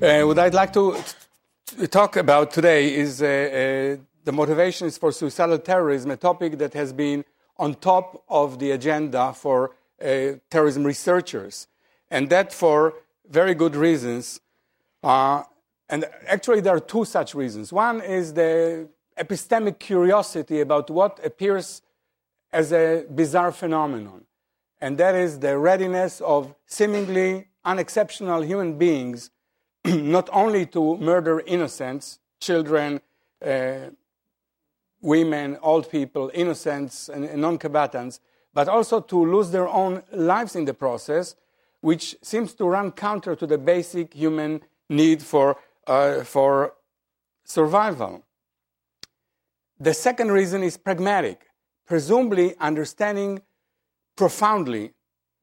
Uh, what I'd like to talk about today is uh, uh, the motivations for suicidal terrorism, a topic that has been on top of the agenda for uh, terrorism researchers, and that for very good reasons. Uh, and actually, there are two such reasons. One is the epistemic curiosity about what appears as a bizarre phenomenon, and that is the readiness of seemingly unexceptional human beings not only to murder innocents, children, uh, women, old people, innocents, and, and non combatants, but also to lose their own lives in the process, which seems to run counter to the basic human need for, uh, for survival. The second reason is pragmatic. Presumably, understanding profoundly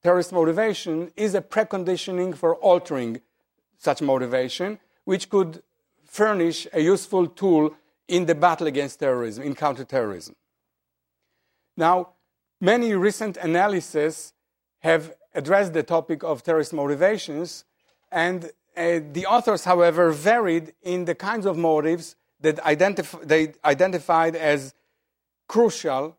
terrorist motivation is a preconditioning for altering such motivation, which could furnish a useful tool in the battle against terrorism, in counterterrorism. Now, many recent analyses have addressed the topic of terrorist motivations, and uh, the authors, however, varied in the kinds of motives that identif- they identified as crucial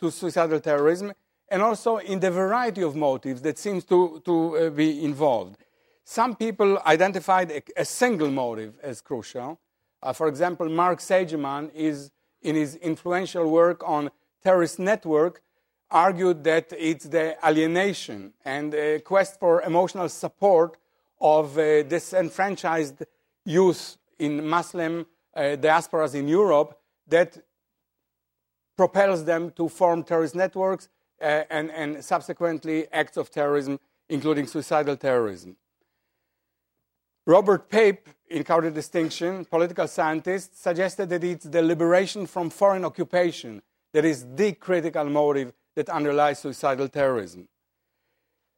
to suicidal terrorism, and also in the variety of motives that seems to, to uh, be involved. Some people identified a, a single motive as crucial. Uh, for example, Mark Sageman is, in his influential work on terrorist network, argued that it's the alienation and a quest for emotional support of uh, disenfranchised youth in Muslim uh, diasporas in Europe that propels them to form terrorist networks uh, and, and subsequently acts of terrorism, including suicidal terrorism. Robert Pape, in counter-distinction, political scientist, suggested that it's the liberation from foreign occupation that is the critical motive that underlies suicidal terrorism.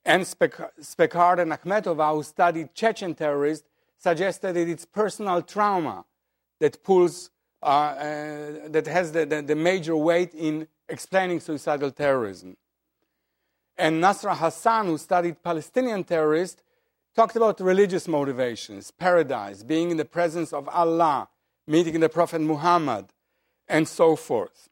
And Speckhard and Akhmedova, who studied Chechen terrorists, suggested that it's personal trauma that pulls, uh, uh, that has the, the, the major weight in explaining suicidal terrorism. And Nasra Hassan, who studied Palestinian terrorists, talked about religious motivations, paradise, being in the presence of Allah, meeting the Prophet Muhammad, and so forth.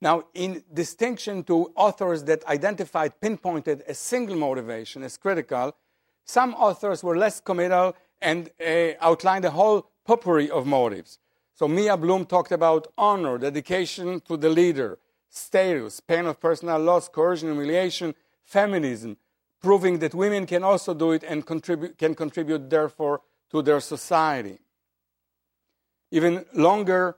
Now, in distinction to authors that identified, pinpointed a single motivation as critical, some authors were less committal and uh, outlined a whole potpourri of motives. So Mia Bloom talked about honor, dedication to the leader, status, pain of personal loss, coercion, humiliation, feminism, proving that women can also do it and contribute, can contribute, therefore, to their society. Even longer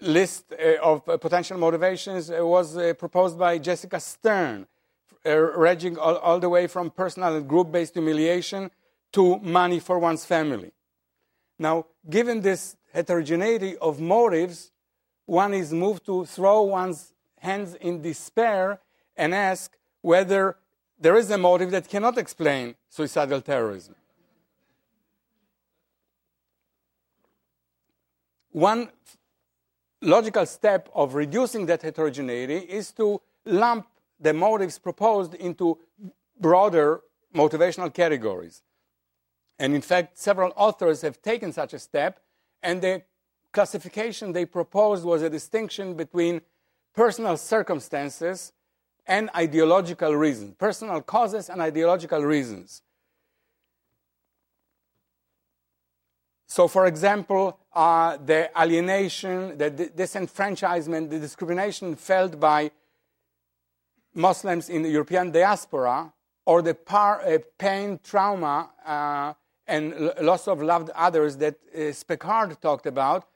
list uh, of potential motivations uh, was uh, proposed by Jessica Stern, ranging all, all, the way from personal and group based humiliation to money for one's family. Now, given this heterogeneity of motives, one is moved to throw one's hands in despair and ask whether there is a motive that cannot explain suicidal terrorism. One logical step of reducing that heterogeneity is to lump the motives proposed into broader motivational categories. And in fact, several authors have taken such a step, and the classification they proposed was a distinction between personal circumstances and ideological reasons, personal causes and ideological reasons. So, for example, uh, the alienation, the disenfranchisement, the discrimination felt by Muslims in the European diaspora, or the par, uh, pain, trauma, uh, and loss of loved others that uh, talked about,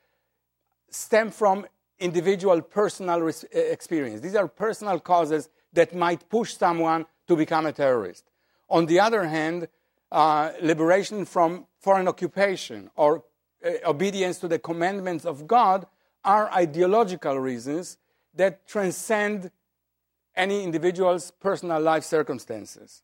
stem from individual personal uh, experience. These are personal causes that might push someone to become a terrorist. On the other hand, uh, liberation from foreign occupation or uh, obedience to the commandments of God are ideological reasons that transcend any individual's personal life circumstances.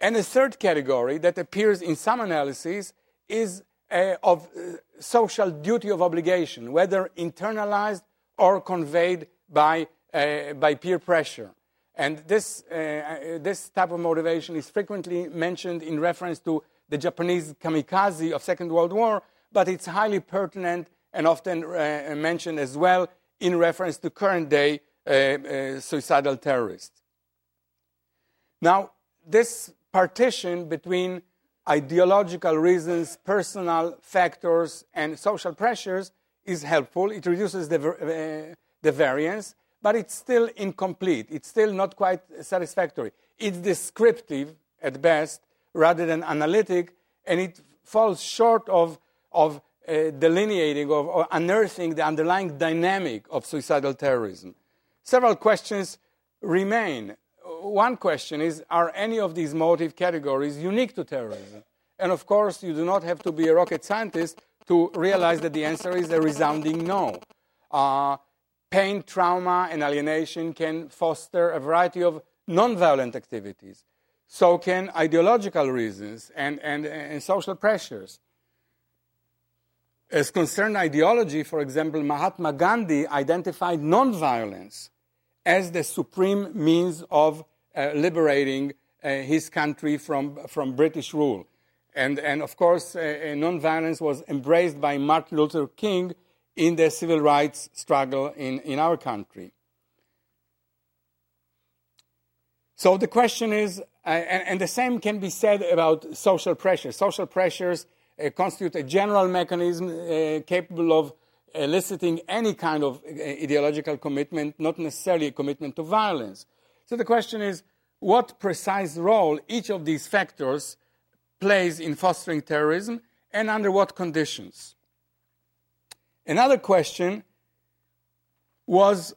And a third category that appears in some analyses is uh, of uh, social duty of obligation, whether internalized or conveyed by by peer pressure. And this, uh, this type of motivation is frequently mentioned in reference to the Japanese kamikaze of Second World War, but it's highly pertinent and often uh, mentioned as well in reference to current day uh, uh, suicidal terrorists. Now, this partition between ideological reasons, personal factors, and social pressures is helpful. It reduces the, uh, the variance, but it's still incomplete. It's still not quite satisfactory. It's descriptive at best rather than analytic, and it falls short of, of uh, delineating of, or unearthing the underlying dynamic of suicidal terrorism. Several questions remain. One question is Are any of these motive categories unique to terrorism? And of course, you do not have to be a rocket scientist to realize that the answer is a resounding no. Uh, pain, trauma, and alienation can foster a variety of nonviolent activities. So can ideological reasons and, and, and social pressures. As concerned ideology, for example, Mahatma Gandhi identified nonviolence as the supreme means of uh, liberating uh, his country from, from British rule. And, and of course, uh, uh, nonviolence was embraced by Martin Luther King in the civil rights struggle in, in our country. So the question is, uh, and, and, the same can be said about social pressures. Social pressures uh, constitute a general mechanism uh, capable of eliciting any kind of uh, ideological commitment, not necessarily a commitment to violence. So the question is what precise role each of these factors plays in fostering terrorism and under what conditions. Another question was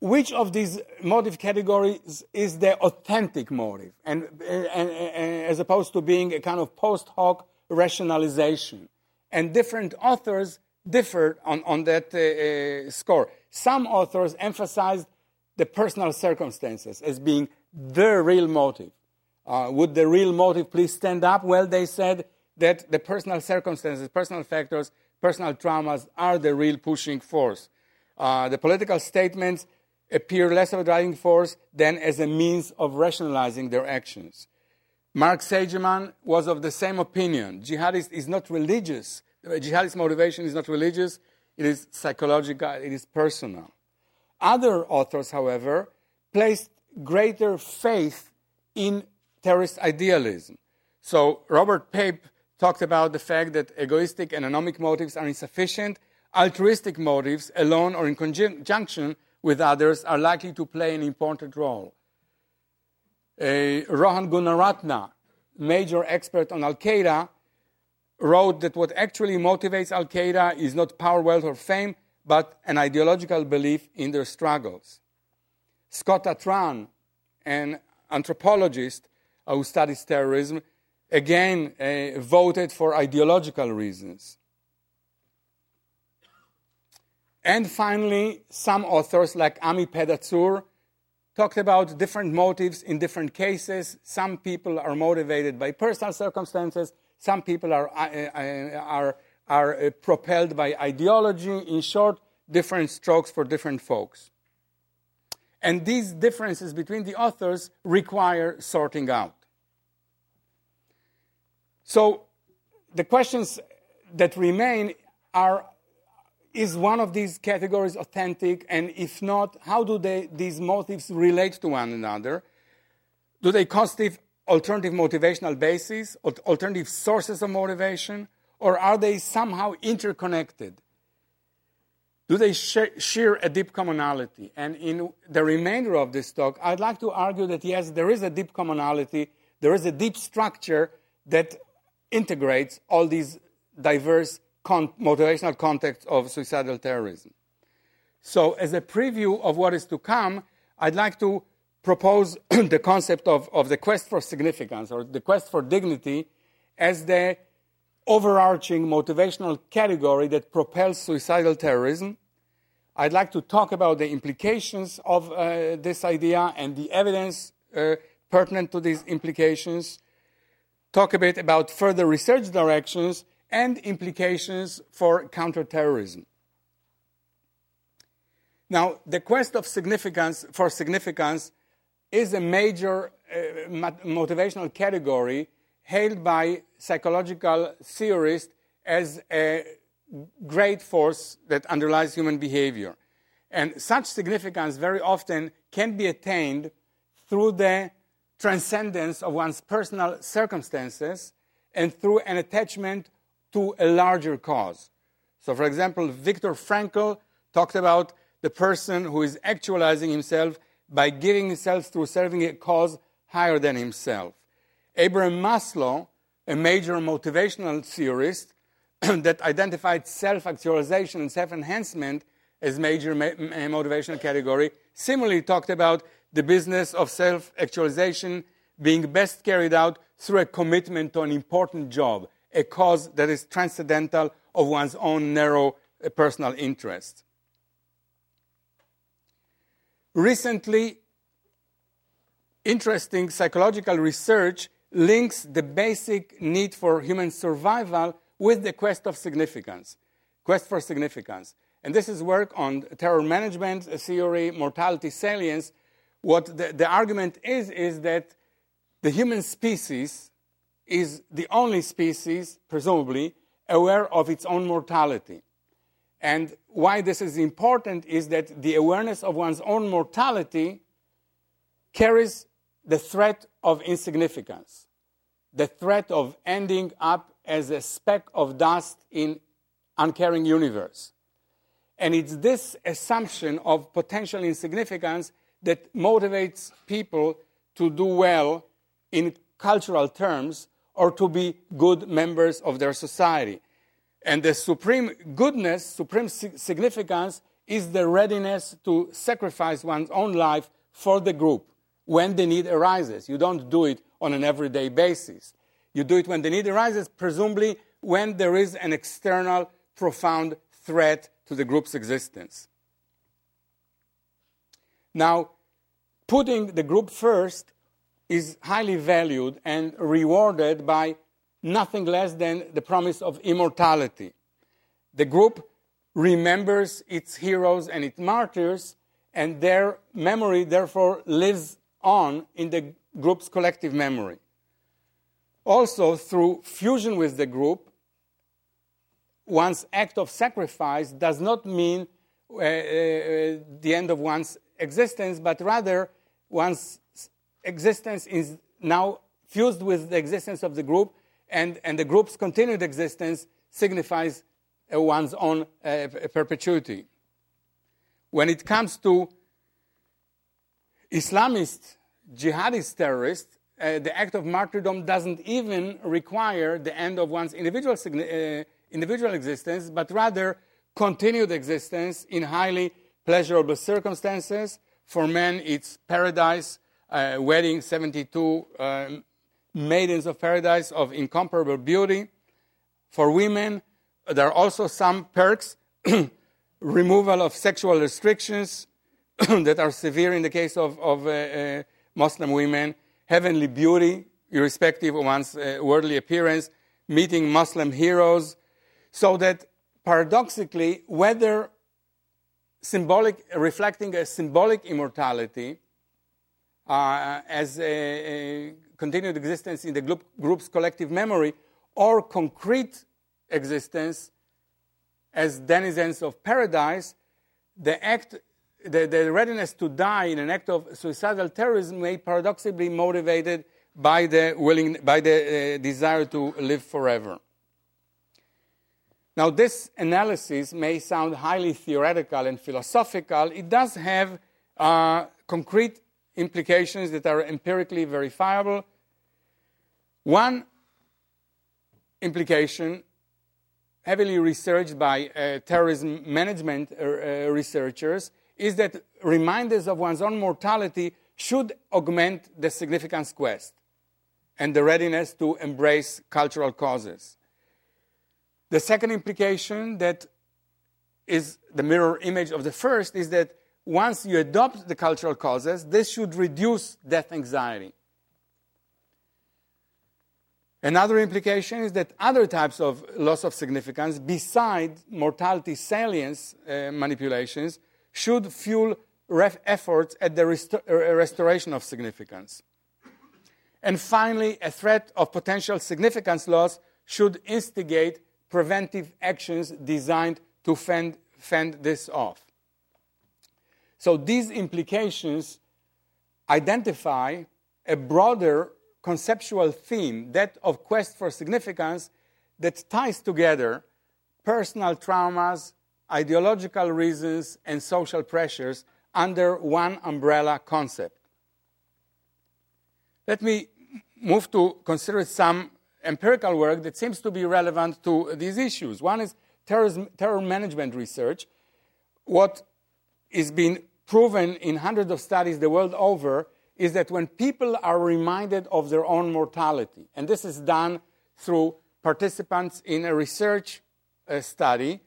which of these motive categories is the authentic motive, and, and, and, as opposed to being a kind of post hoc rationalization. And different authors differed on, on that uh, uh, score. Some authors emphasized the personal circumstances as being the real motive. Uh, would the real motive please stand up? Well, they said that the personal circumstances, personal factors, personal traumas are the real pushing force. Uh, the political statements appear less of a driving force than as a means of rationalizing their actions. Mark Sageman was of the same opinion. Jihadist is not religious, jihadist motivation is not religious, it is psychological, it is personal. Other authors, however, placed greater faith in terrorist idealism. So Robert Pape talked about the fact that egoistic and anomic motives are insufficient. Altruistic motives, alone or in conjunction with others, are likely to play an important role. Uh, Rohan Gunaratna, major expert on Al Qaeda, wrote that what actually motivates Al Qaeda is not power, wealth, or fame, but an ideological belief in their struggles. Scott Atran, an anthropologist who studies terrorism, again uh, voted for ideological reasons. And finally, some authors like Ami Pedahzur talked about different motives in different cases. Some people are motivated by personal circumstances, some people are, uh, uh, are, are uh, propelled by ideology. In short, different strokes for different folks. And these differences between the authors require sorting out. So the questions that remain are is one of these categories authentic? And if not, how do they, these motives relate to one another? Do they constitute alternative motivational bases, alternative sources of motivation, or are they somehow interconnected? Do they share a deep commonality? And in the remainder of this talk, I'd like to argue that yes, there is a deep commonality, there is a deep structure that integrates all these diverse con- motivational contexts of suicidal terrorism. So, as a preview of what is to come, I'd like to propose the concept of, of the quest for significance or the quest for dignity as the overarching motivational category that propels suicidal terrorism. I'd like to talk about the implications of uh, this idea and the evidence uh, pertinent to these implications, talk a bit about further research directions and implications for counterterrorism. Now, the quest of significance for significance is a major uh, motivational category hailed by psychological theorists as a great force that underlies human behavior. And such significance very often can be attained through the transcendence of one's personal circumstances and through an attachment to a larger cause. So, for example, Viktor Frankl talked about the person who is actualizing himself by giving himself through serving a cause higher than himself. Abraham Maslow, a major motivational theorist that identified self actualization and self enhancement as major ma- motivational category, similarly talked about the business of self actualization being best carried out through a commitment to an important job, a cause that is transcendental of one's own narrow uh, personal interest. Recently, interesting psychological research links the basic need for human survival with the quest of significance, quest for significance. And this is work on terror management theory, mortality salience. What the, the argument is, is that the human species is the only species, presumably, aware of its own mortality. And why this is important is that the awareness of one's own mortality carries the threat of insignificance, the threat of ending up as a speck of dust in uncaring universe. And it's this assumption of potential insignificance that motivates people to do well in cultural terms or to be good members of their society. And the supreme goodness, supreme significance is the readiness to sacrifice one's own life for the group when the need arises. You don't do it on an everyday basis. You do it when the need arises, presumably when there is an external, profound threat to the group's existence. Now, putting the group first is highly valued and rewarded by nothing less than the promise of immortality. The group remembers its heroes and its martyrs, and their memory, therefore, lives on in the group's collective memory. Also, through fusion with the group, one's act of sacrifice does not mean uh, uh, the end of one's existence, but rather one's existence is now fused with the existence of the group, and, and the group's continued existence signifies uh, one's own uh, perpetuity. When it comes to Islamist, jihadist terrorists, uh, the act of martyrdom doesn't even require the end of one's individual, uh, individual existence, but rather continued existence in highly pleasurable circumstances. For men, it's paradise, uh, wedding 72 um, maidens of paradise of incomparable beauty. For women, there are also some perks removal of sexual restrictions that are severe in the case of, of uh, uh, Muslim women, heavenly beauty, irrespective of one's uh, worldly appearance, meeting Muslim heroes, so that paradoxically, whether symbolic, reflecting a symbolic immortality uh, as a, a, continued existence in the group, group's collective memory or concrete existence as denizens of paradise, the act, the, the readiness to die in an act of suicidal terrorism may paradoxically be motivated by the, willing, by the uh, desire to live forever. Now, this analysis may sound highly theoretical and philosophical. It does have uh, concrete implications that are empirically verifiable. One implication, heavily researched by uh, terrorism management uh, uh, researchers, is that reminders of one's own mortality should augment the significance quest and the readiness to embrace cultural causes. The second implication that is the mirror image of the first is that once you adopt the cultural causes, this should reduce death anxiety. Another implication is that other types of loss of significance, besides mortality salience uh, manipulations, should fuel ref- efforts at the resto- uh, restoration of significance. And finally, a threat of potential significance loss should instigate preventive actions designed to fend, fend this off. So these implications identify a broader conceptual theme, that of quest for significance, that ties together personal traumas, ideological reasons, and social pressures under one umbrella concept. Let me move to consider some empirical work that seems to be relevant to these issues. One is terrorism, terror management research. What is being proven in hundreds of studies the world over is that when people are reminded of their own mortality, and this is done through participants in a research uh, study,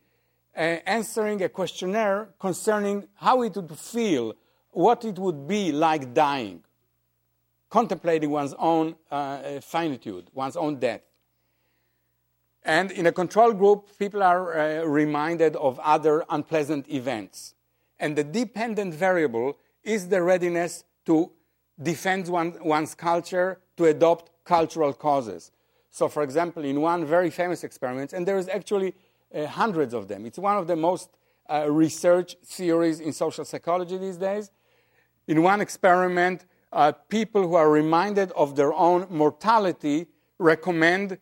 uh, answering a questionnaire concerning how it would feel, what it would be like dying, contemplating one's own uh, finitude, one's own death. And in a control group, people are uh, reminded of other unpleasant events. And the dependent variable is the readiness to defend one, one's culture, to adopt cultural causes. So, for example, in one very famous experiment, and there is actually uh, hundreds of them, it's one of the most uh, researched theories in social psychology these days. In one experiment, uh, people who are reminded of their own mortality recommend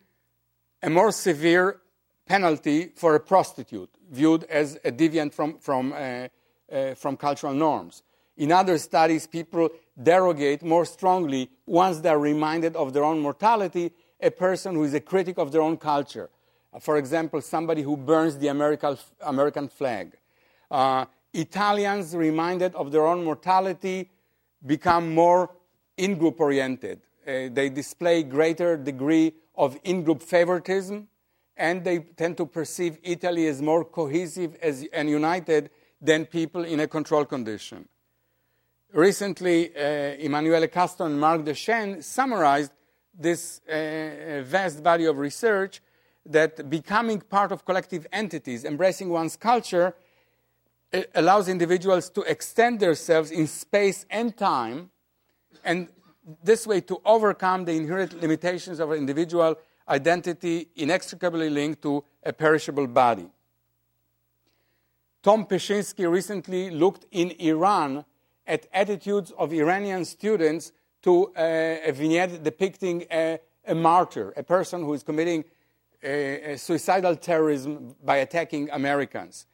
a more severe penalty for a prostitute, viewed as a deviant from, from, uh, uh, from cultural norms. In other studies, people derogate more strongly once they're reminded of their own mortality, a person who is a critic of their own culture. Uh, for example, somebody who burns the American, American flag. Uh, Italians reminded of their own mortality become more in group oriented. Uh, they display greater degree of in group favoritism, and they tend to perceive Italy as more cohesive as, and united than people in a control condition. Recently, uh, Emanuele Castano and Marc Dechesne summarized this uh, vast body of research that becoming part of collective entities, embracing one's culture, allows individuals to extend themselves in space and time, and this way to overcome the inherent limitations of individual identity inextricably linked to a perishable body. Tom Pyszczynski recently looked in Iran at attitudes of Iranian students to a, a vignette depicting a, a, martyr, a person who is committing a, suicidal terrorism by attacking Americans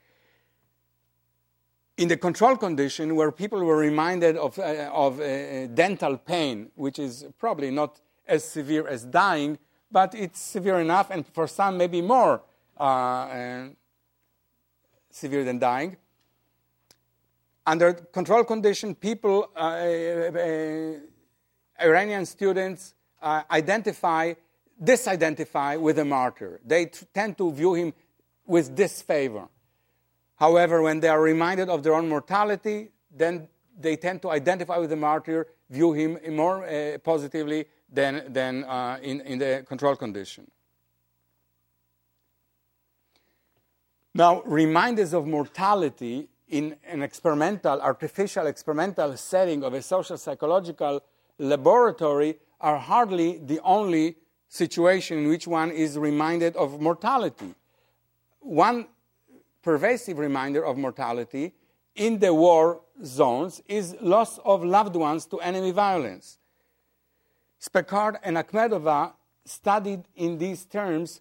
in the control condition where people were reminded of, uh, of uh, dental pain, which is probably not as severe as dying, but it's severe enough, and for some, maybe more uh, uh severe than dying. Under control condition, people, uh, uh, Iranian students, identify, disidentify with the martyr. They t- tend to view him with disfavor. However, when they are reminded of their own mortality, then they tend to identify with the martyr, view him more uh, positively than, than uh, in, in the control condition. Now, reminders of mortality in an experimental, artificial experimental setting of a social psychological laboratory are hardly the only situation in which one is reminded of mortality. One pervasive reminder of mortality in the war zones is loss of loved ones to enemy violence. Speckhard and Akhmedova studied in these terms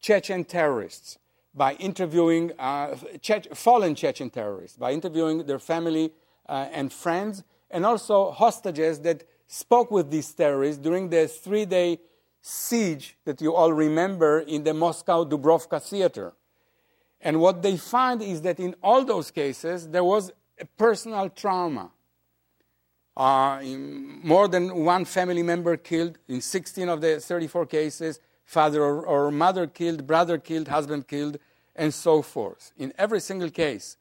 Chechen terrorists by interviewing uh, che- fallen Chechen terrorists, by interviewing their family uh, and friends, and also hostages that spoke with these terrorists during the three day siege that you all remember in the Moscow Dubrovka theater. And what they find is that in all those cases, there was a personal trauma. Uh, more than one family member killed in 16 of the 34 cases, father or, or mother killed, brother killed, husband killed, and so forth, in every single case.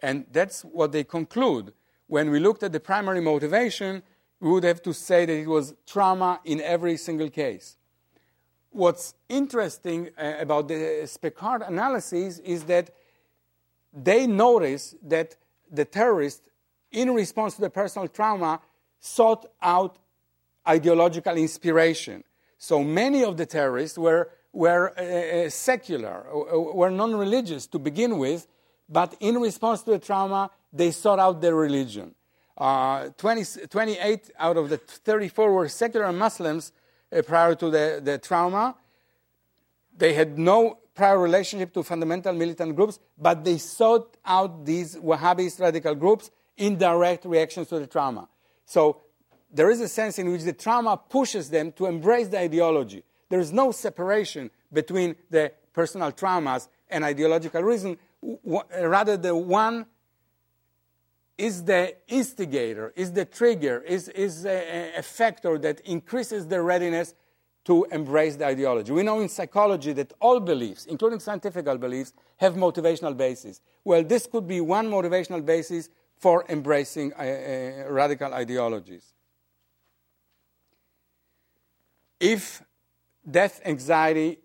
And that's what they conclude. When we looked at the primary motivation, we would have to say that it was trauma in every single case what's interesting uh, about the Speckhard analysis is that they notice that the terrorists in response to the personal trauma, sought out ideological inspiration. So many of the terrorists were, were uh, uh secular, uh, were non religious to begin with, but in response to the trauma, they sought out their religion. Uh, 20, 28 out of the 34 were secular Muslims uh, Uh, prior to the, the trauma. They had no prior relationship to fundamental militant groups, but they sought out these Wahhabist radical groups in direct reactions to the trauma. So there is a sense in which the trauma pushes them to embrace the ideology. There is no separation between the personal traumas and ideological reason. Rather, the one is the instigator, is the trigger, is, is a, a factor that increases the readiness to embrace the ideology. We know in psychology that all beliefs, including scientific beliefs, have motivational basis. Well, this could be one motivational basis for embracing uh, uh, radical ideologies. If death anxiety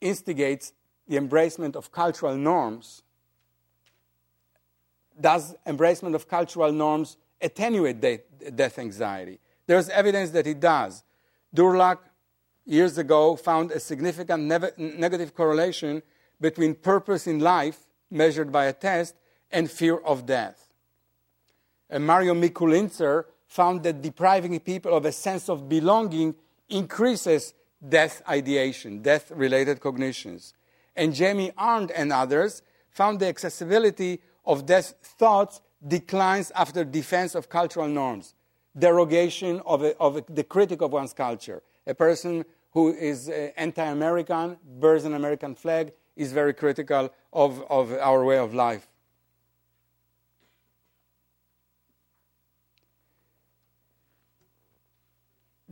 instigates the embracement of cultural norms, does embracement of cultural norms attenuate de- death anxiety? There's evidence that it does. Durlak, years ago, found a significant ne- negative correlation between purpose in life, measured by a test, and fear of death. And Mario Mikulincer found that depriving people of a sense of belonging increases death ideation, death related cognitions. And Jamie Arndt and others found the accessibility of death thoughts declines after defense of cultural norms, derogation of, a, of a, the critic of one's culture. A person who is uh, anti American, bears an American flag, is very critical of, of our way of life.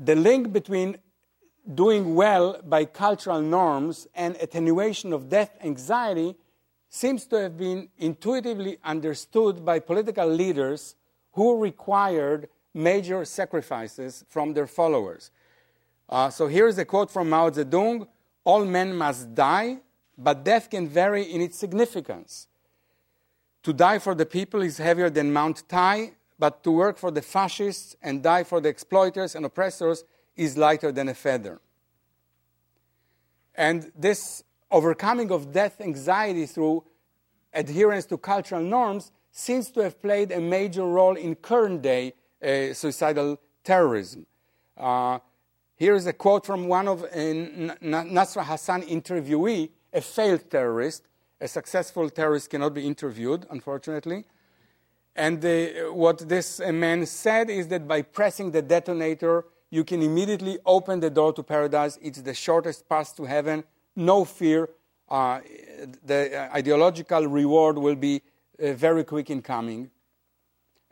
the link between doing well by cultural norms and attenuation of death anxiety seems to have been intuitively understood by political leaders who required major sacrifices from their followers. Uh, so here's a quote from Mao Zedong All men must die, but death can vary in its significance. To die for the people is heavier than Mount Tai, but to work for the fascists and die for the exploiters and oppressors is lighter than a feather. And this overcoming of death anxiety through adherence to cultural norms seems to have played a major role in current day uh, suicidal terrorism. Uh, here is a quote from one of uh, Nasra Hassan interviewee, a failed terrorist. A successful terrorist cannot be interviewed, unfortunately. And the, what this man said is that by pressing the detonator, you can immediately open the door to paradise. It's the shortest path to heaven. No fear. Uh, the ideological reward will be uh, very quick in coming.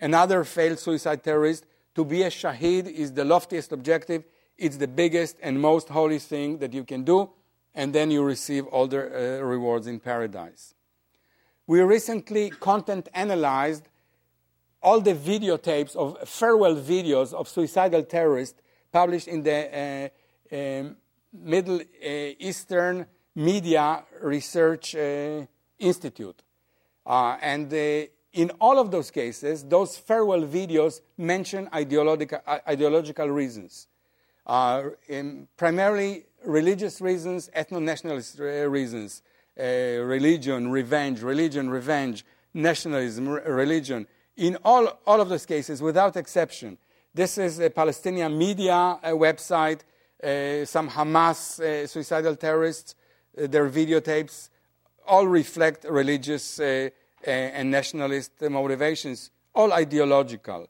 Another failed suicide terrorist. To be a shaheed is the loftiest objective. It's the biggest and most holy thing that you can do, and then you receive all the uh, rewards in paradise. We recently content analyzed all the videotapes of farewell videos of suicidal terrorists published in the uh, um, Middle uh, Eastern Media Research uh, Institute. Uh, and in all of those cases, those farewell videos mention ideological, ideological reasons, primarily religious reasons, ethno nationalist reasons, religion, revenge, religion, revenge, nationalism, religion in all, all of those cases, without exception. This is a Palestinian media uh, website, uh, some Hamas uh, suicidal terrorists, uh, their videotapes all reflect religious uh, uh, and nationalist motivations, all ideological.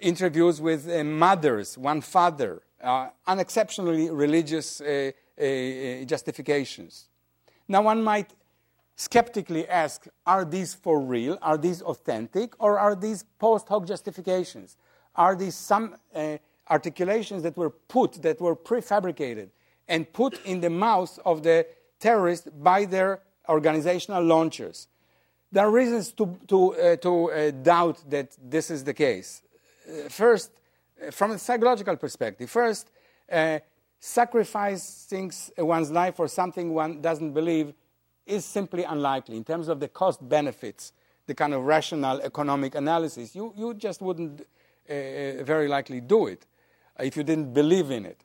interviews with mothers, one father, unexceptionally religious justifications. Now, one might skeptically ask are these for real? Are these authentic? Or are these post hoc justifications? Are these some uh, articulations that were put, that were prefabricated and put in the mouths of the terrorists by their organizational launchers? There are reasons to, to, uh, to uh, doubt that this is the case. Uh, first, uh, from a psychological perspective, first, uh, sacrificing one's life for something one doesn't believe is simply unlikely in terms of the cost benefits, the kind of rational economic analysis. You, you just wouldn't uh, very likely do it if you didn't believe in it.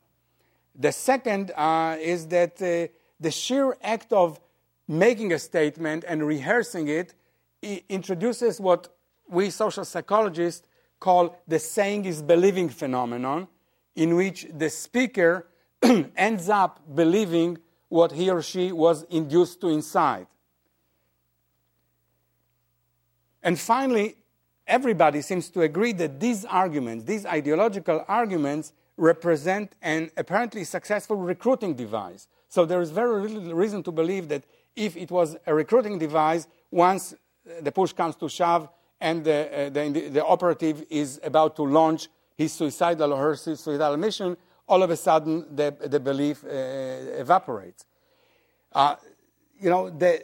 The second uh, is that uh, the sheer act of making a statement and rehearsing it, it introduces what we social psychologists call the saying is believing phenomenon, in which the speaker ends up believing what he or she was induced to incite. And finally, everybody seems to agree that these arguments, these ideological arguments, represent an apparently successful recruiting device. So there is very little reason to believe that if it was a recruiting device, once the push comes to shove and the, uh, the, the operative is about to launch his suicidal or her suicidal mission, all of a sudden the, the belief uh, evaporates. Uh, you know, the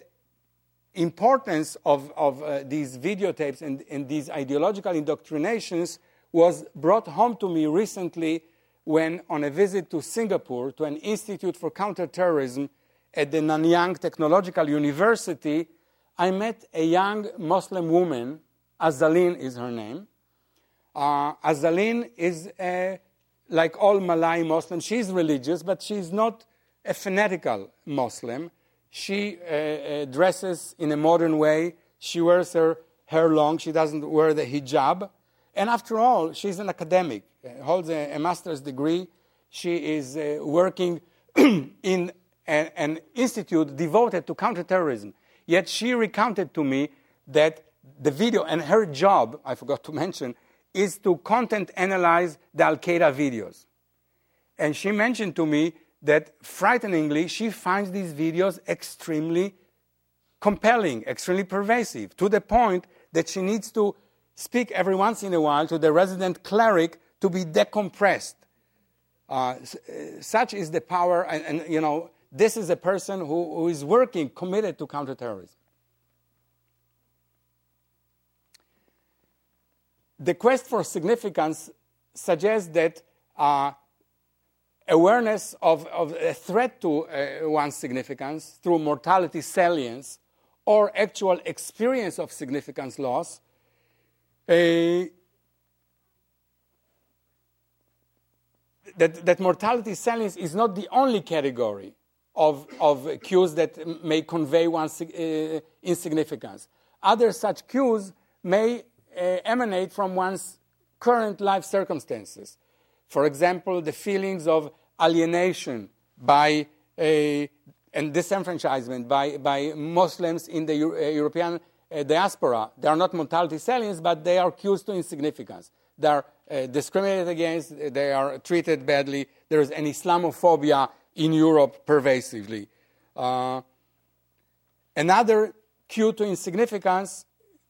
importance of, of uh, these videotapes and, and, these ideological indoctrinations was brought home to me recently when, on a visit to Singapore to an institute for counterterrorism at the Nanyang Technological University, I met a young Muslim woman, Azalin is her name. Uh, is a like all Malay Muslims, she's religious, but she's not a fanatical Muslim. She uh, uh, dresses in a modern way. She wears her hair long. She doesn't wear the hijab. And after all, she's an academic, uh, holds a, a, master's degree. She is uh, working in a, an institute devoted to counterterrorism. Yet she recounted to me that the video and her job, I forgot to mention, is to content analyze the Al Qaeda videos. And she mentioned to me that frighteningly, she finds these videos extremely compelling, extremely pervasive, to the point that she needs to speak every once in a while to the resident cleric to be decompressed. Uh, uh such is the power, and, and, you know, this is a person who, who is working, committed to counterterrorism. the quest for significance suggests that uh, awareness of, of, a threat to uh, one's significance through mortality salience or actual experience of significance loss uh, that, that mortality salience is not the only category of, of cues that may convey one's uh, insignificance. Other such cues may uh, emanate from one's current life circumstances. For example, the feelings of alienation by a, and disenfranchisement by, by Muslims in the Euro- uh, European uh, diaspora. They are not mortality salients, but they are cues to insignificance. They are uh, discriminated against, they are treated badly. There is an Islamophobia in Europe pervasively. Uh, another cue to insignificance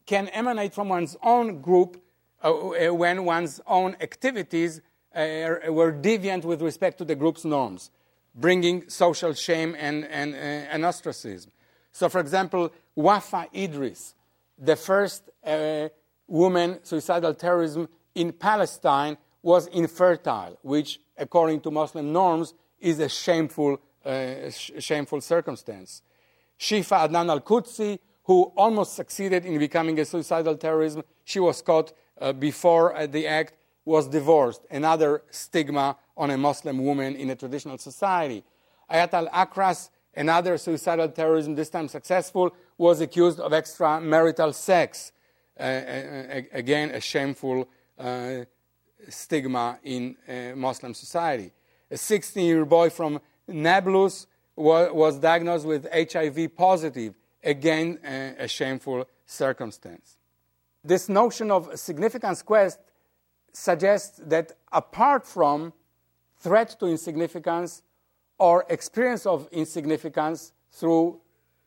can emanate from one's own group uh, uh, when one's own activities uh, were deviant with respect to the group's norms, bringing social shame and, and, uh, and ostracism. So, for example, Wafa Idris, the first uh, woman suicidal terrorism in Palestine, was infertile, which, according to Muslim norms, is a shameful, uh, sh- shameful circumstance. Shifa Adnan al Qudsi, who almost succeeded in becoming a suicidal terrorism. She was caught uh, before uh, the act, was divorced. Another stigma on a Muslim woman in a traditional society. Ayat al Akras, another suicidal terrorism, this time successful, was accused of extramarital sex. Uh, uh again, a shameful uh, stigma in uh, Muslim society. A 16 year boy from Nablus was, was diagnosed with HIV positive again, a, a shameful circumstance. This notion of significance quest suggests that apart from threat to insignificance or experience of insignificance through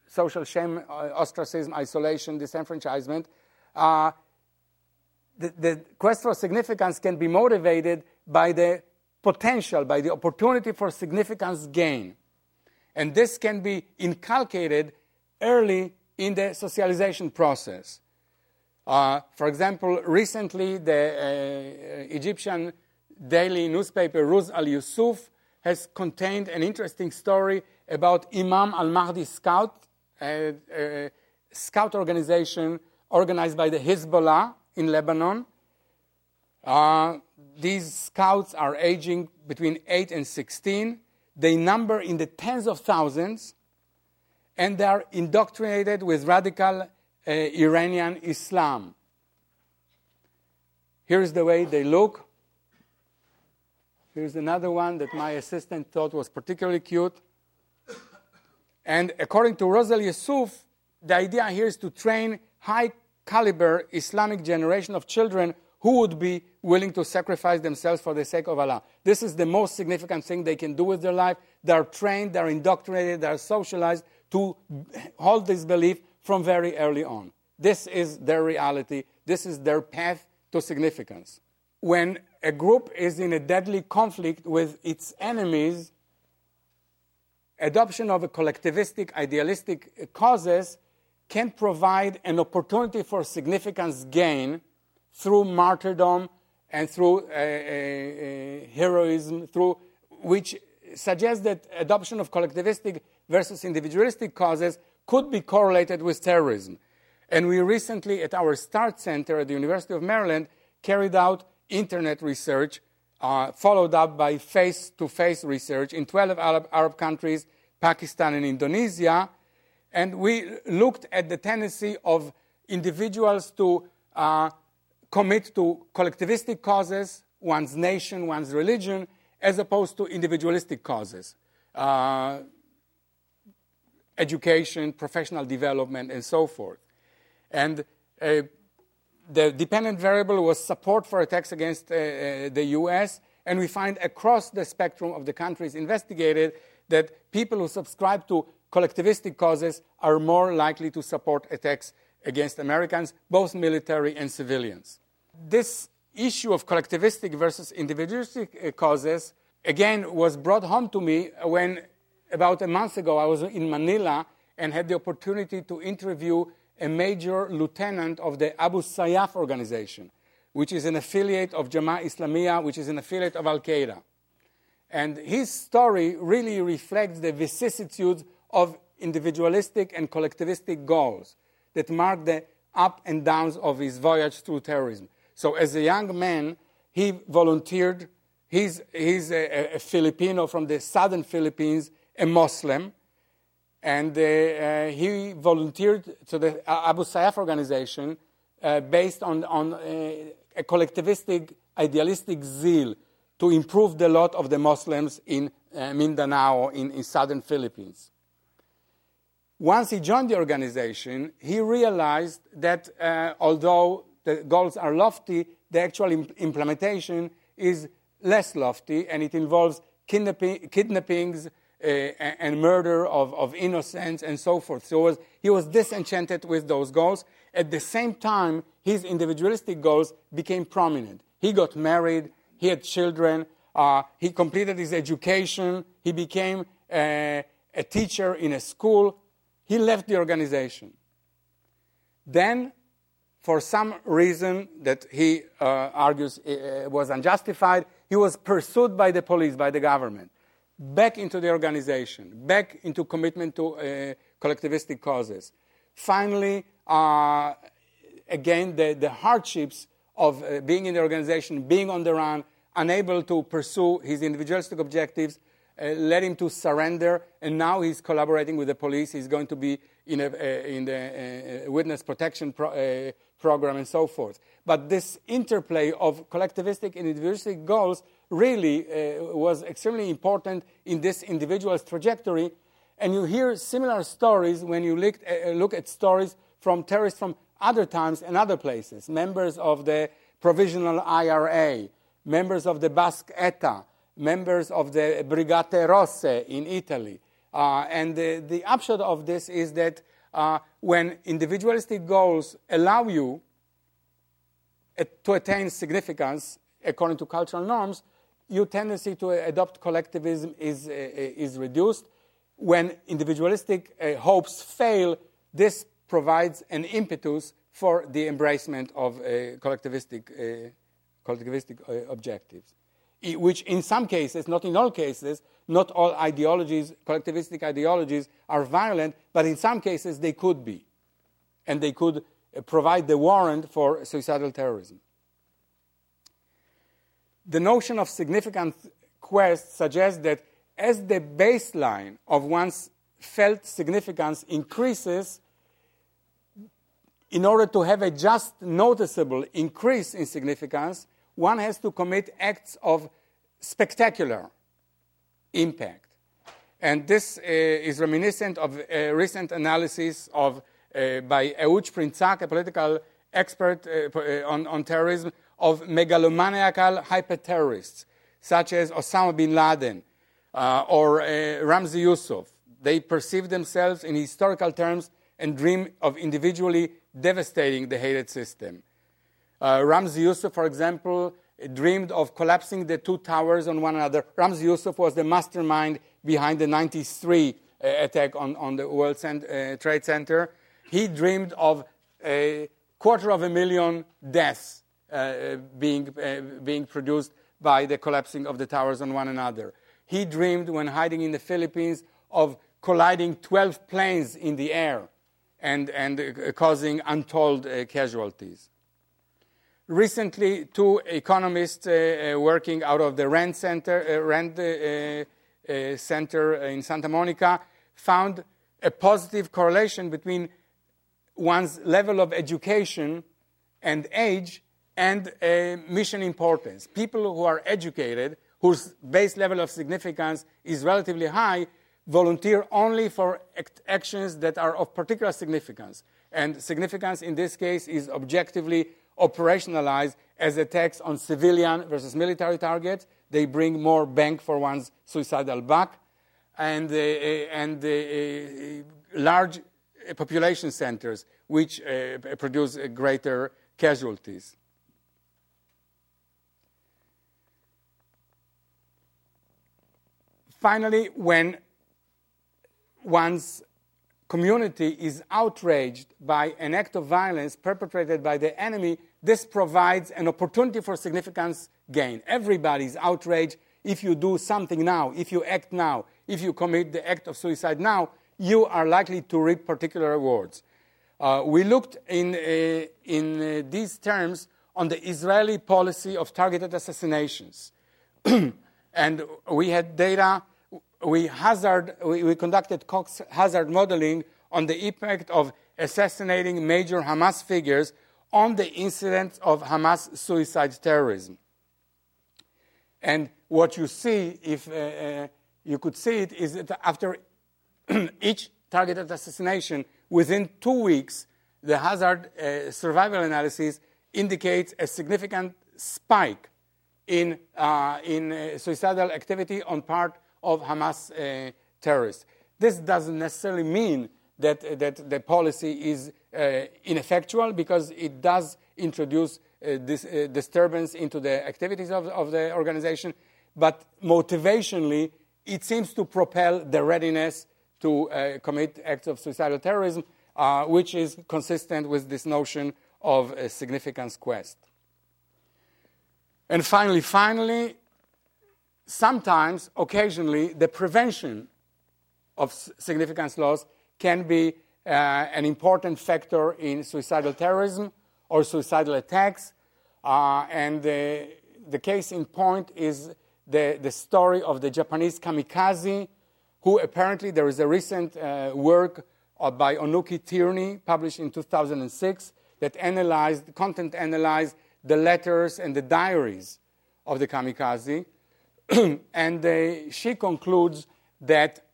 social shame, uh, ostracism, isolation, disenfranchisement, uh, the, the, quest for significance can be motivated by the potential, by the opportunity for significance gain. And this can be inculcated early in the socialization process. Uh, for example, recently the uh, Egyptian daily newspaper Ruz al Yusuf has contained an interesting story about Imam al Mahdi scout, a, a scout organization organized by the Hezbollah in Lebanon. Uh, these scouts are aging between 8 and 16. They number in the tens of thousands, and they are indoctrinated with radical uh, Iranian Islam. Here's the way they look. Here's another one that my assistant thought was particularly cute. And according to Rose al-Yusuf, the idea here is to train high caliber Islamic generation of children who would be willing to sacrifice themselves for the sake of Allah. This is the most significant thing they can do with their life. They are trained, they are indoctrinated, they are socialized to hold this belief from very early on. This is their reality, this is their path to significance. When a group is in a deadly conflict with its enemies, adoption of a collectivistic, idealistic causes can provide an opportunity for significance gain through martyrdom and through uh, uh, uh, heroism, through which suggests that adoption of collectivistic versus individualistic causes could be correlated with terrorism. And we recently, at our START Center at the University of Maryland, carried out internet research, uh, followed up by face to face research in 12 Arab, Arab countries, Pakistan, and Indonesia. And we looked at the tendency of individuals to uh, commit to collectivistic causes, one's nation, one's religion, as opposed to individualistic causes. Uh, education, professional development, and so forth. And uh, the dependent variable was support for attacks against uh, uh the US, and we find across the spectrum of the countries investigated that people who subscribe to collectivistic causes are more likely to support attacks against Americans, both military and civilians. This issue of collectivistic versus individualistic uh, causes, again, was brought home to me when about a month ago I was in Manila and had the opportunity to interview a major lieutenant of the Abu Sayyaf organization, which is an affiliate of Jamaat Islamiyah, which is an affiliate of Al Qaeda. And his story really reflects the vicissitudes of individualistic and collectivistic goals that mark the up and downs of his voyage through terrorism. So, as a young man, he volunteered. He's, he's a, a Filipino from the southern Philippines, a Muslim, and uh, uh, he volunteered to the Abu Sayyaf organization uh, based on, on uh, a collectivistic, idealistic zeal to improve the lot of the Muslims in uh, Mindanao, in, in southern Philippines. Once he joined the organization, he realized that uh, although the goals are lofty, the actual imp- implementation is less lofty and it involves kidnapping, kidnappings uh, and murder of, of, innocents and so forth. So was, he was disenchanted with those goals. At the same time, his individualistic goals became prominent. He got married, he had children, uh, he completed his education, he became a, a teacher in a school, he left the organization. Then, for some reason that he uh, argues uh, was unjustified, he was pursued by the police, by the government, back into the organization, back into commitment to uh, collectivistic causes. Finally, uh, again, the, the, hardships of uh, being in the organization, being on the run, unable to pursue his individualistic objectives, uh, led him to surrender, and now he's collaborating with the police. He's going to be in, a, uh, in the uh, witness protection pro- program and so forth. But this interplay of collectivistic and individualistic goals really uh, was extremely important in this individual's trajectory. And you hear similar stories when you look, uh, look at stories from terrorists from other times and other places members of the Provisional IRA, members of the Basque ETA, members of the Brigate Rosse in Italy. Uh, and the, the, upshot of this is that uh, when individualistic goals allow you uh, to attain significance according to cultural norms, your tendency to adopt collectivism is, uh, uh is reduced. When individualistic uh, hopes fail, this provides an impetus for the embracement of collectivistic, collectivistic objectives. which in some cases, not in all cases, not all ideologies, collectivistic ideologies, are violent, but in some cases they could be. And they could uh, provide the warrant for suicidal terrorism. The notion of significant quest suggests that as the baseline of one's felt significance increases, in order to have a just noticeable increase in significance, one has to commit acts of spectacular impact. And this uh, is reminiscent of a recent analysis of, uh, by Ehud Sprinzak, a political expert uh, uh on, on, terrorism, of megalomaniacal hyper-terrorists, such as Osama bin Laden uh, or uh, Ramzi Yousef. They perceive themselves in historical terms and dream of individually devastating the hated system. Uh, Ramzi Yousef, for example, dreamed of collapsing the two towers on one another. Ramzi Yousef was the mastermind behind the 93 uh, attack on, on the World Cent- uh, Trade Center. He dreamed of a quarter of a million deaths being, uh, being produced by the collapsing of the towers on one another. He dreamed, when hiding in the Philippines, of colliding 12 planes in the air and, and uh, causing untold uh, casualties. Recently, two economists uh, uh, working out of the Rand Center, uh, Rand uh, Center in Santa Monica found a positive correlation between one's level of education and age and mission importance. People who are educated, whose base level of significance is relatively high, volunteer only for act- actions that are of particular significance. And significance in this case is objectively operationalized as attacks on civilian versus military targets. They bring more bang for one's suicidal buck. And, uh, and uh, uh large population centers, which uh, produce greater casualties. Finally, when one's community is outraged by an act of violence perpetrated by the enemy, this provides an opportunity for significance gain. Everybody's outraged. If you do something now, if you act now, if you commit the act of suicide now, you are likely to reap particular rewards. Uh, we looked in, uh, in uh, these terms on the Israeli policy of targeted assassinations. and we had data we, hazard, we, we conducted Cox hazard modeling on the impact of assassinating major Hamas figures on the incidence of Hamas suicide terrorism. And what you see, if uh, uh, you could see it, is that after each targeted assassination, within two weeks, the hazard uh, survival analysis indicates a significant spike in, uh, in uh, suicidal activity on part of Hamas uh, terrorists. This doesn't necessarily mean that, that the policy is ineffectual because it does introduce this disturbance into the activities of, of the organization, but motivationally, it seems to propel the readiness to uh, commit acts of suicidal terrorism, uh, which is consistent with this notion of a significance quest. And finally, finally, sometimes, occasionally, the prevention of significance loss can be uh, an important factor in suicidal terrorism or suicidal attacks. Uh, and the, the case in point is the, the story of the Japanese kamikaze, who apparently there is a recent uh, work uh, by Ohnuki-Tierney, published in 2006, that analyzed, content analyzed the letters and the diaries of the kamikaze. and they, she concludes that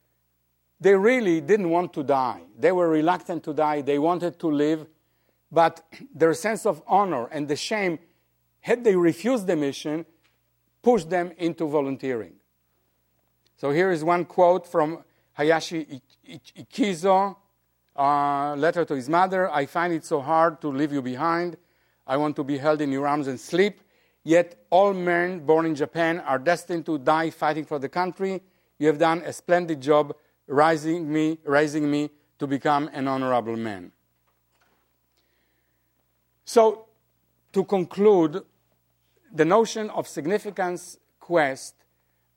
they really didn't want to die. They were reluctant to die. They wanted to live. But their sense of honor and the shame, had they refused the mission, pushed them into volunteering. So here is one quote from Hayashi Ikizo, uh, letter to his mother. I find it so hard to leave you behind. I want to be held in your arms and sleep. Yet all men born in Japan are destined to die fighting for the country. You have done a splendid job raising me, raising me to become an honorable man. So, to conclude, the notion of significance quest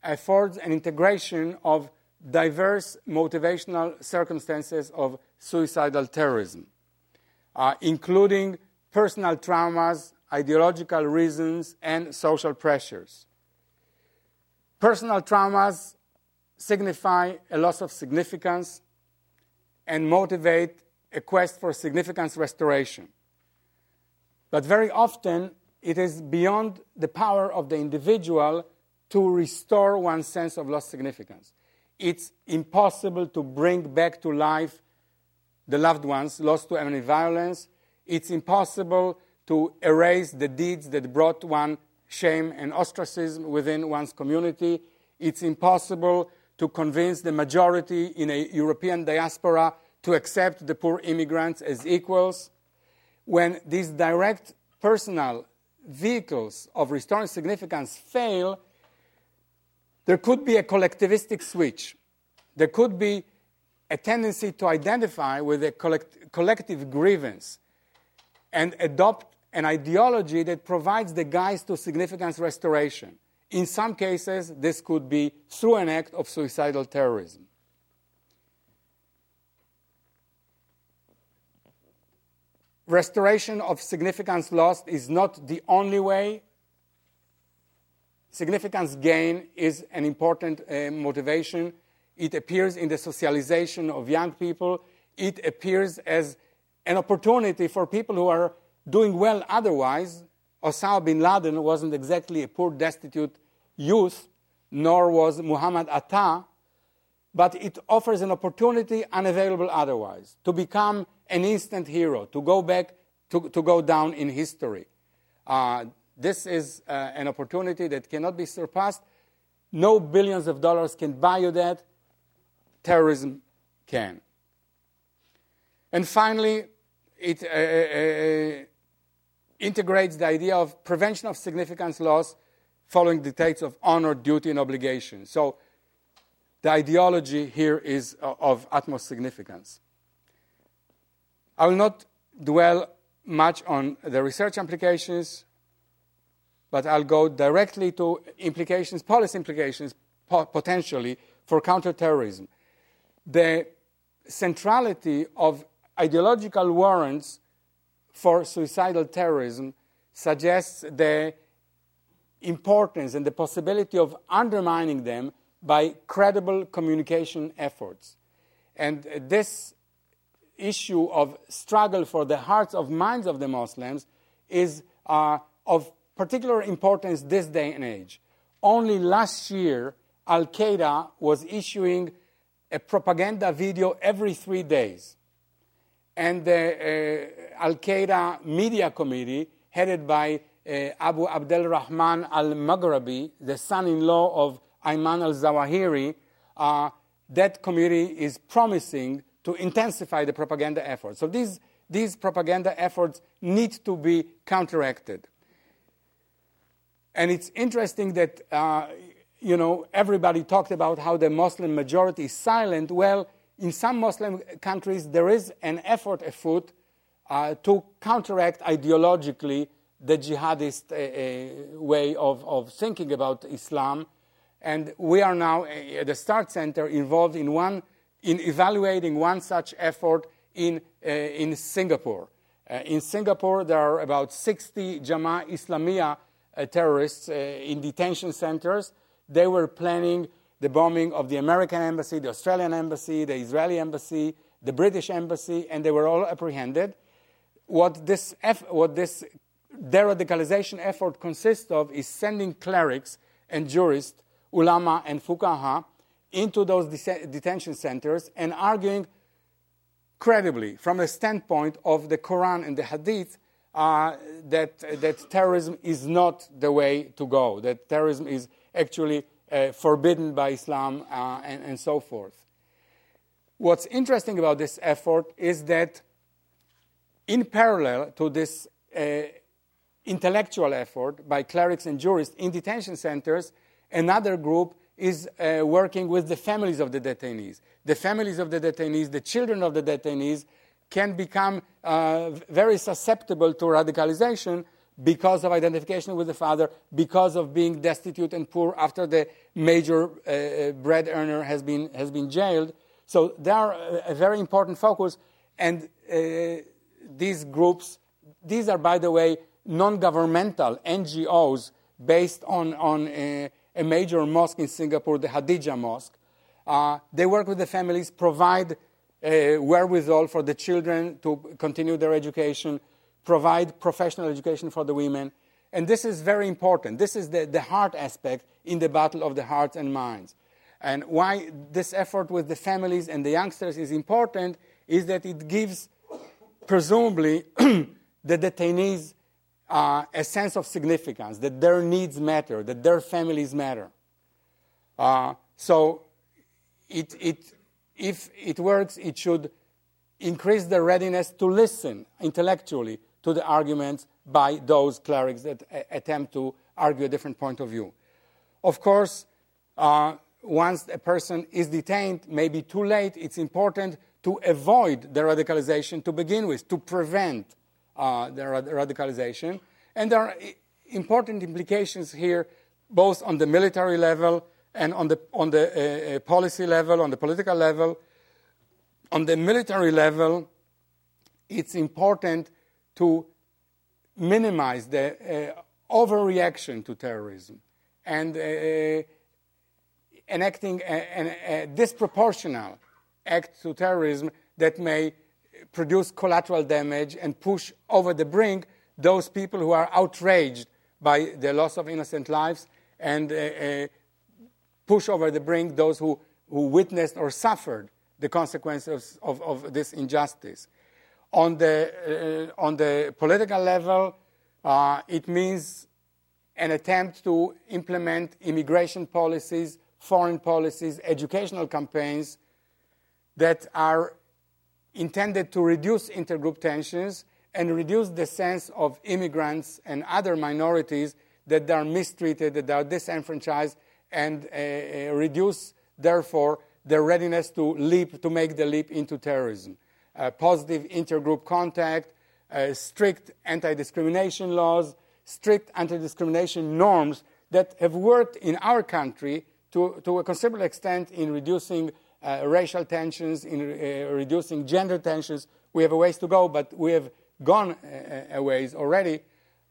affords an integration of diverse motivational circumstances of suicidal terrorism, uh, including personal traumas, ideological reasons, and social pressures. Personal traumas signify a loss of significance and motivate a quest for significance restoration. But very often, it is beyond the power of the individual to restore one's sense of lost significance. It's impossible to bring back to life the loved ones lost to enemy violence. It's impossible to erase the deeds that brought one shame and ostracism within one's community. It's impossible to convince the majority in a European diaspora to accept the poor immigrants as equals. When these direct personal vehicles of restoring significance fail, there could be a collectivistic switch. There could be a tendency to identify with a collect- collective grievance and adopt an ideology that provides the guise to significance restoration. In some cases, this could be through an act of suicidal terrorism. Restoration of significance lost is not the only way. Significance gain is an important uh, motivation. It appears in the socialization of young people. It appears as an opportunity for people who are doing well otherwise. Osama bin Laden wasn't exactly a poor, destitute youth, nor was Muhammad Atta, but it offers an opportunity unavailable otherwise to become an instant hero, to go back, to, to go down in history. Uh, this is uh, an opportunity that cannot be surpassed. No billions of dollars can buy you that. Terrorism can. And finally, it uh, uh, uh integrates the idea of prevention of significance loss following dictates of honor, duty, and obligation. So the ideology here is uh, of utmost significance. I will not dwell much on the research implications, but I'll go directly to implications, policy implications, potentially, for counterterrorism. The centrality of ideological warrants for suicidal terrorism suggests the importance and the possibility of undermining them by credible communication efforts. And this issue of struggle for the hearts of minds of the Muslims is uh, of particular importance this day and age. Only last year, Al Qaeda was issuing a propaganda video every three days. And the uh, Al Qaeda Media Committee, headed by uh, Abu Abdel Rahman al Maghrabi, the son in law of Ayman al Zawahiri, uh, that committee is promising to intensify the propaganda efforts. So these, these propaganda efforts need to be counteracted. And it's interesting that, uh, you know, everybody talked about how the Muslim majority is silent. Well, in some Muslim countries, there is an effort afoot uh, to counteract ideologically the jihadist uh, uh way of, of thinking about Islam. And we are now uh, at the START Center involved in one in evaluating one such effort in, uh, in Singapore. Uh, in Singapore, there are about 60 Jamaah Islamiyah uh, terrorists in detention centers. They were planning the bombing of the American embassy, the Australian embassy, the Israeli embassy, the British embassy, and they were all apprehended. What this, what this deradicalization effort consists of is sending clerics and jurists, ulama and fuqaha, into those detention centers and arguing credibly from the standpoint of the Quran and the Hadith uh, that, that terrorism is not the way to go, that terrorism is actually uh, forbidden by Islam uh, and, and so forth. What's interesting about this effort is that, in parallel to this uh, intellectual effort by clerics and jurists in detention centers, another group is uh, working with the families of the detainees. The families of the detainees, the children of the detainees, can become uh, very susceptible to radicalization because of identification with the father, because of being destitute and poor after the major uh, uh bread earner has been, has been jailed. So they are a, very important focus. And uh, these groups, these are, by the way, non governmental NGOs based on, on a, a, major mosque in Singapore, the Khadijah Mosque. Uh, they work with the families, provide uh, wherewithal for the children to continue their education, provide professional education for the women. And this is very important. This is the, the heart aspect in the battle of the hearts and minds. And why this effort with the families and the youngsters is important is that it gives, presumably, the detainees uh, a sense of significance, that their needs matter, that their families matter. Uh, so, it, it, if it works, it should increase the readiness to listen intellectually to the arguments by those clerics that attempt to argue a different point of view. Of course, uh, once a person is detained, maybe too late, it's important to avoid the radicalization to begin with, to prevent uh, the radicalization. And there are important implications here, both on the military level and on the, on the uh, uh, policy level, on the political level. On the military level, it's important to minimize the uh, overreaction to terrorism and uh, enacting a, a, disproportional act to terrorism that may produce collateral damage and push over the brink those people who are outraged by the loss of innocent lives and uh, uh, push over the brink those who, who witnessed or suffered the consequences of, of this injustice. On the, uh, on the political level, uh, it means an attempt to implement immigration policies foreign policies, educational campaigns that are intended to reduce intergroup tensions and reduce the sense of immigrants and other minorities that they are mistreated, that they are disenfranchised, and uh, uh, reduce, therefore, their readiness to leap, to make the leap into terrorism. Uh, positive intergroup contact, uh, strict anti discrimination laws, strict anti discrimination norms that have worked in our country to, to a considerable extent in reducing uh, racial tensions, in uh, reducing gender tensions. We have a ways to go, but we have gone a, a ways already.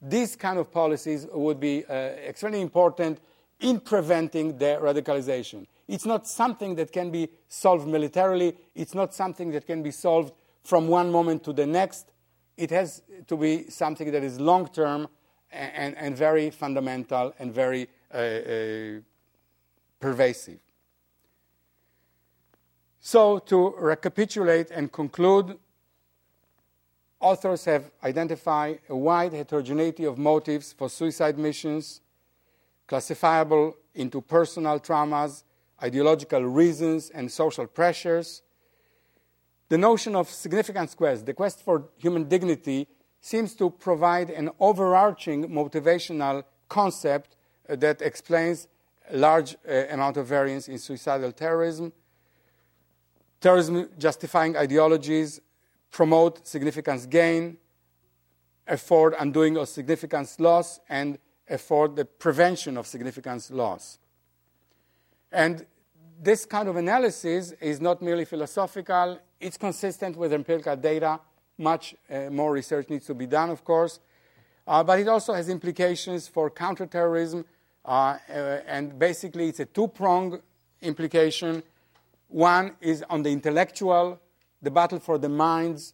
These kind of policies would be uh, extremely important in preventing the radicalization. It's not something that can be solved militarily. It's not something that can be solved from one moment to the next. It has to be something that is long term and, and, very fundamental and very uh, uh, pervasive. So, to recapitulate and conclude, authors have identified a wide heterogeneity of motives for suicide missions, classifiable into personal traumas, ideological reasons, and social pressures. The notion of significance quest, the quest for human dignity, seems to provide an overarching motivational concept that explains a large uh, amount of variance in suicidal terrorism. Terrorism justifying ideologies promote significance gain, afford undoing of significance loss, and afford the prevention of significance loss. And this kind of analysis is not merely philosophical, it's consistent with empirical data. Much uh, more research needs to be done, of course. Uh, but it also has implications for counterterrorism uh, uh, and basically, it's a two pronged implication. One is on the intellectual, the battle for the minds,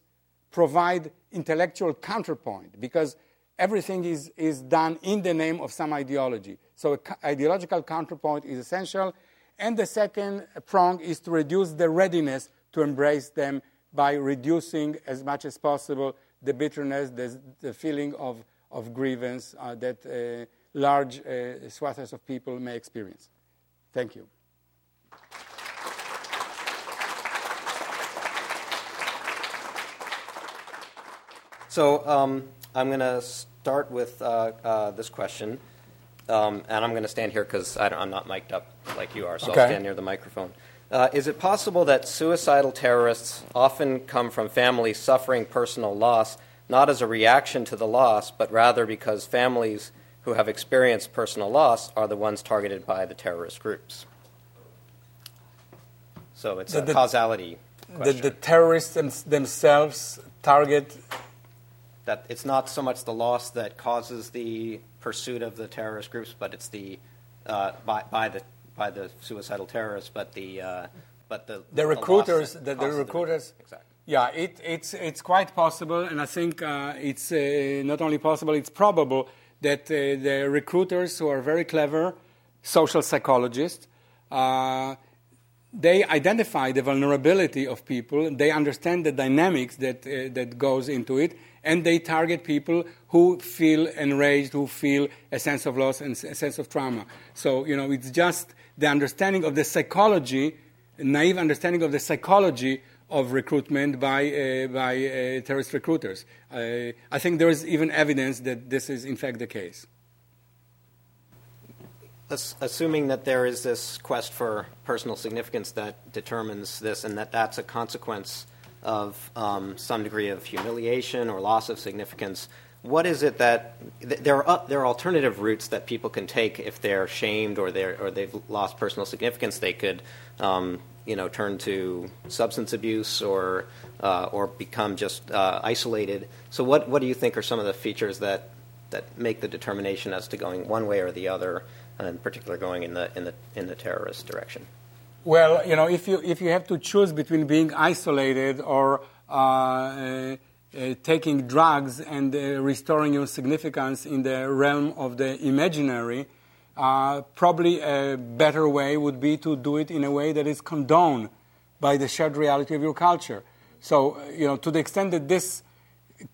provide intellectual counterpoint because everything is, is done in the name of some ideology. So, ideological counterpoint is essential. And the second prong is to reduce the readiness to embrace them by reducing as much as possible the bitterness, the, the feeling of, of grievance uh, that uh, large uh, swaths of people may experience. Thank you. So um, I'm going to start with uh, uh, this question, um, and I'm going to stand here because I'm not mic'd up like you are, so okay. I'll stand near the microphone. Uh, is it possible that suicidal terrorists often come from families suffering personal loss not as a reaction to the loss, but rather because families who have experienced personal loss are the ones targeted by the terrorist groups. So it's the, a the, causality. The, the, terrorists them, themselves target. That it's not so much the loss that causes the pursuit of the terrorist groups, but it's the uh, by, by the by the suicidal terrorists, but the uh, but the the recruiters the, the recruiters exactly. Yeah, it, it's it's quite possible, and I think uh, it's uh, not only possible; it's probable that uh, the recruiters who are very clever, social psychologists, uh, they identify the vulnerability of people. They understand the dynamics that uh, that goes into it, and they target people who feel enraged, who feel a sense of loss and a sense of trauma. So you know, it's just the understanding of the psychology, naive understanding of the psychology of recruitment by, uh, by uh, terrorist recruiters. Uh, I think there is even evidence that this is in fact the case. Assuming that there is this quest for personal significance that determines this and that that's a consequence of um, some degree of humiliation or loss of significance, what is it that there are, there are alternative routes that people can take if they're shamed or, they're, or they've lost personal significance? They could um, you know, turn to substance abuse or uh, or become just uh, isolated. So, what what do you think are some of the features that that make the determination as to going one way or the other, and in particular going in the in the in the terrorist direction? Well, you know, if you if you have to choose between being isolated or uh, uh taking drugs and uh, restoring your significance in the realm of the imaginary, uh, probably a better way would be to do it in a way that is condoned by the shared reality of your culture. So, you know, to the extent that this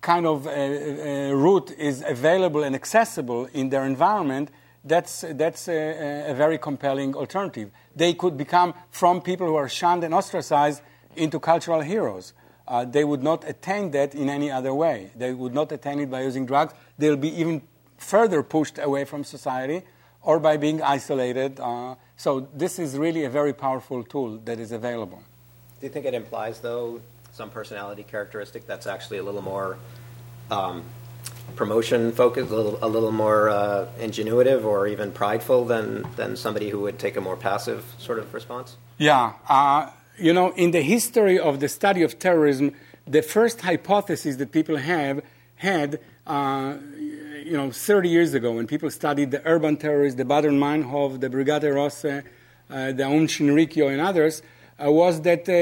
kind of uh, uh, route is available and accessible in their environment, that's, that's a, a, very compelling alternative. They could become, from people who are shunned and ostracized, into cultural heroes. Uh, they would not attain that in any other way. They would not attain it by using drugs. They'll be even further pushed away from society or by being isolated. Uh, so this is really a very powerful tool that is available. Do you think it implies, though, some personality characteristic that's actually a little more um, promotion focused, a little, a little more uh, ingenuitive or even prideful than, than somebody who would take a more passive sort of response? Yeah. Uh, you know, in the history of the study of terrorism, the first hypothesis that people have had uh, you know, 30 years ago when people studied the urban terrorists, the Baader-Meinhof, the Brigate Rosse, uh, the Aum Shinrikyo, and others, uh, was that uh,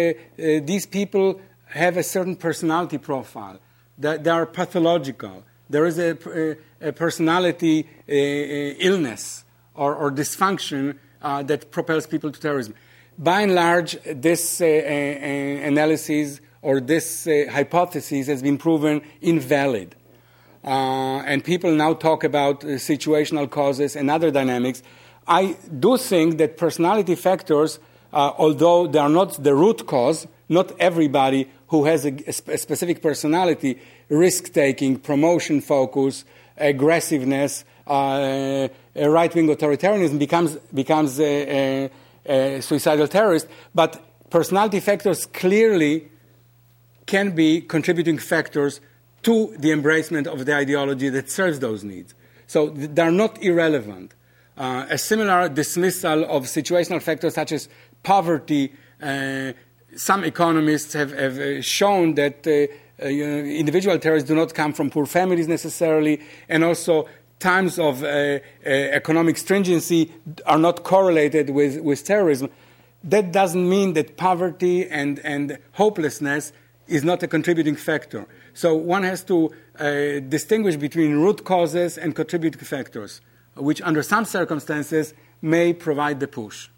uh, these people have a certain personality profile, that they are pathological. There is a, a personality illness or, or dysfunction that propels people to terrorism. By and large, this analysis or this hypothesis has been proven invalid uh, and people now talk about uh, situational causes and other dynamics. I do think that personality factors, uh, although they are not the root cause, not everybody who has a, a specific personality, risk taking, promotion focus, aggressiveness, uh, right wing authoritarianism becomes, becomes suicidal terrorist. But personality factors clearly can be contributing factors to the embracement of the ideology that serves those needs. So they're not irrelevant. Uh, a similar dismissal of situational factors such as poverty, uh, some economists have, have uh, shown that uh, uh, individual terrorists do not come from poor families necessarily, and also times of uh, economic stringency are not correlated with, with terrorism. That doesn't mean that poverty and, and hopelessness is not a contributing factor. So one has to uh, distinguish between root causes and contributing factors, which under some circumstances may provide the push.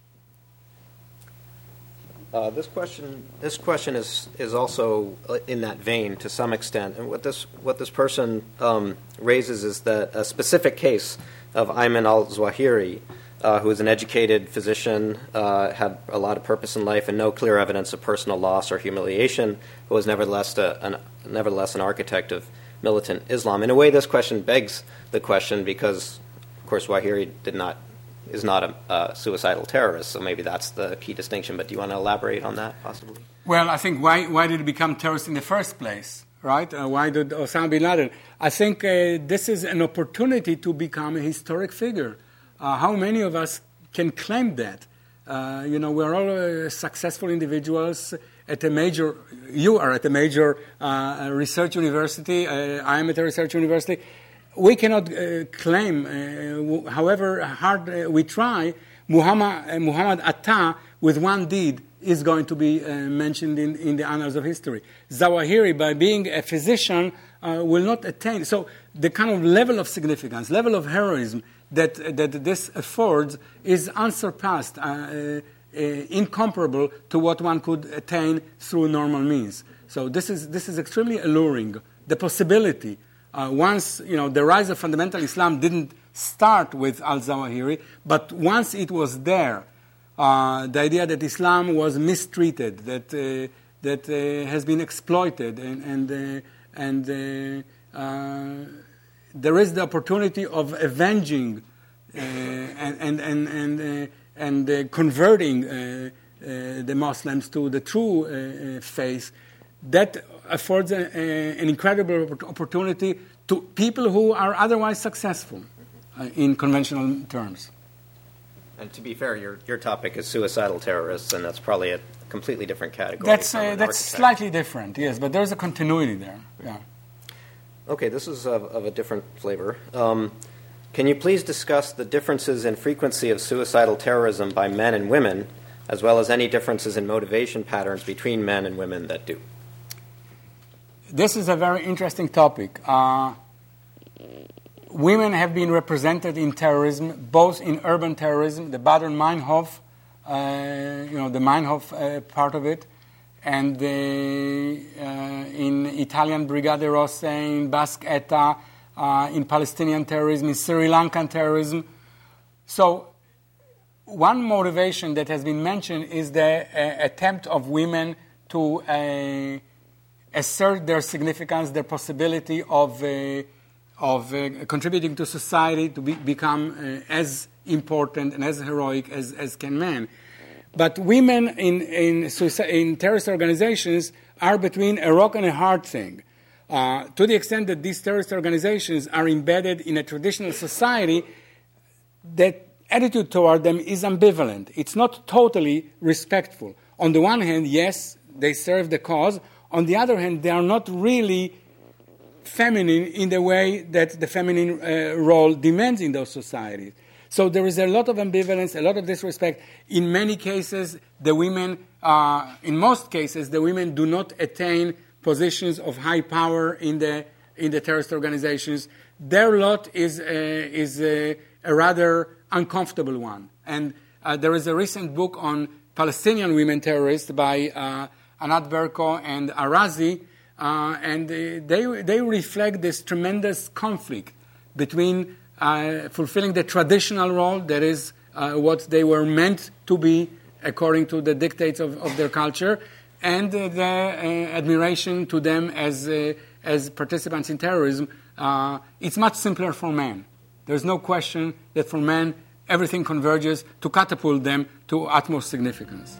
Uh, this question, this question is, is also uh, in that vein to some extent. And what this, what this person um, raises is that a specific case of Ayman al Zawahiri, uh, who is an educated physician, uh, had a lot of purpose in life and no clear evidence of personal loss or humiliation, but was nevertheless, a, an, nevertheless an architect of militant Islam. In a way, this question begs the question because, of course, Zawahiri did not is not a, a, suicidal terrorist, so maybe that's the key distinction. But do you want to elaborate on that, possibly? Well, I think why, why did he become terrorist in the first place? right? Uh, why did Osama bin Laden? I think uh, this is an opportunity to become a historic figure. Uh, how many of us can claim that? Uh, you know, we're all uh, successful individuals at a major, you are at a major uh, research university, I am at a research university. We cannot claim, however hard we try, Muhammad, Muhammad Atta, with one deed, is going to be uh, mentioned in, in the annals of history. Zawahiri, by being a physician, uh, will not attain. So the kind of level of significance, level of heroism that, that this affords is unsurpassed, uh, uh, incomparable to what one could attain through normal means. So this is, this is extremely alluring. The possibility, uh, once you know, the rise of fundamental Islam didn't start with al-Zawahiri, but once it was there, uh, the idea that Islam was mistreated, that, uh, that uh, has been exploited, and, and, and there is the opportunity of avenging uh, and, and, and, uh, and uh, converting the Muslims to the true faith, that affords a, a, an incredible opportunity to people who are otherwise successful in conventional terms. And to be fair, your, your topic is suicidal terrorists, and that's probably a completely different category. That's, uh, that's slightly different, yes, but there's a continuity there. Yeah. Okay, this is of, of a different flavor. Um, can you please discuss the differences in frequency of suicidal terrorism by men and women, as well as any differences in motivation patterns between men and women that do? This is a very interesting topic. Uh, women have been represented in terrorism, both in urban terrorism, the Baader-Meinhof, uh, you know, the Meinhof uh, part of it, and the, uh, in Italian Brigate Rosse, in Basque ETA, uh, in Palestinian terrorism, in Sri Lankan terrorism. So, one motivation that has been mentioned is the uh, attempt of women to assert their significance, their possibility of, uh, of contributing to society to be, become as important and as heroic as, as can men. But women in, in, in terrorist organizations are between a rock and a hard thing. Uh, to the extent that these terrorist organizations are embedded in a traditional society, that attitude toward them is ambivalent. It's not totally respectful. On the one hand, yes, they serve the cause. On the other hand, they are not really feminine in the way that the feminine uh, role demands in those societies. So there is a lot of ambivalence, a lot of disrespect. In many cases, the women, uh, in most cases, the women do not attain positions of high power in the, in the terrorist organizations. Their lot is, uh, is uh, a rather uncomfortable one. And uh, there is a recent book on Palestinian women terrorists by Anat Berko and Arazi, uh, and they, they reflect this tremendous conflict between uh, fulfilling the traditional role, that is uh, what they were meant to be according to the dictates of, of their culture, and the uh, admiration to them as, uh, as participants in terrorism. Uh, it's much simpler for men. There's no question that for men, everything converges to catapult them to utmost significance.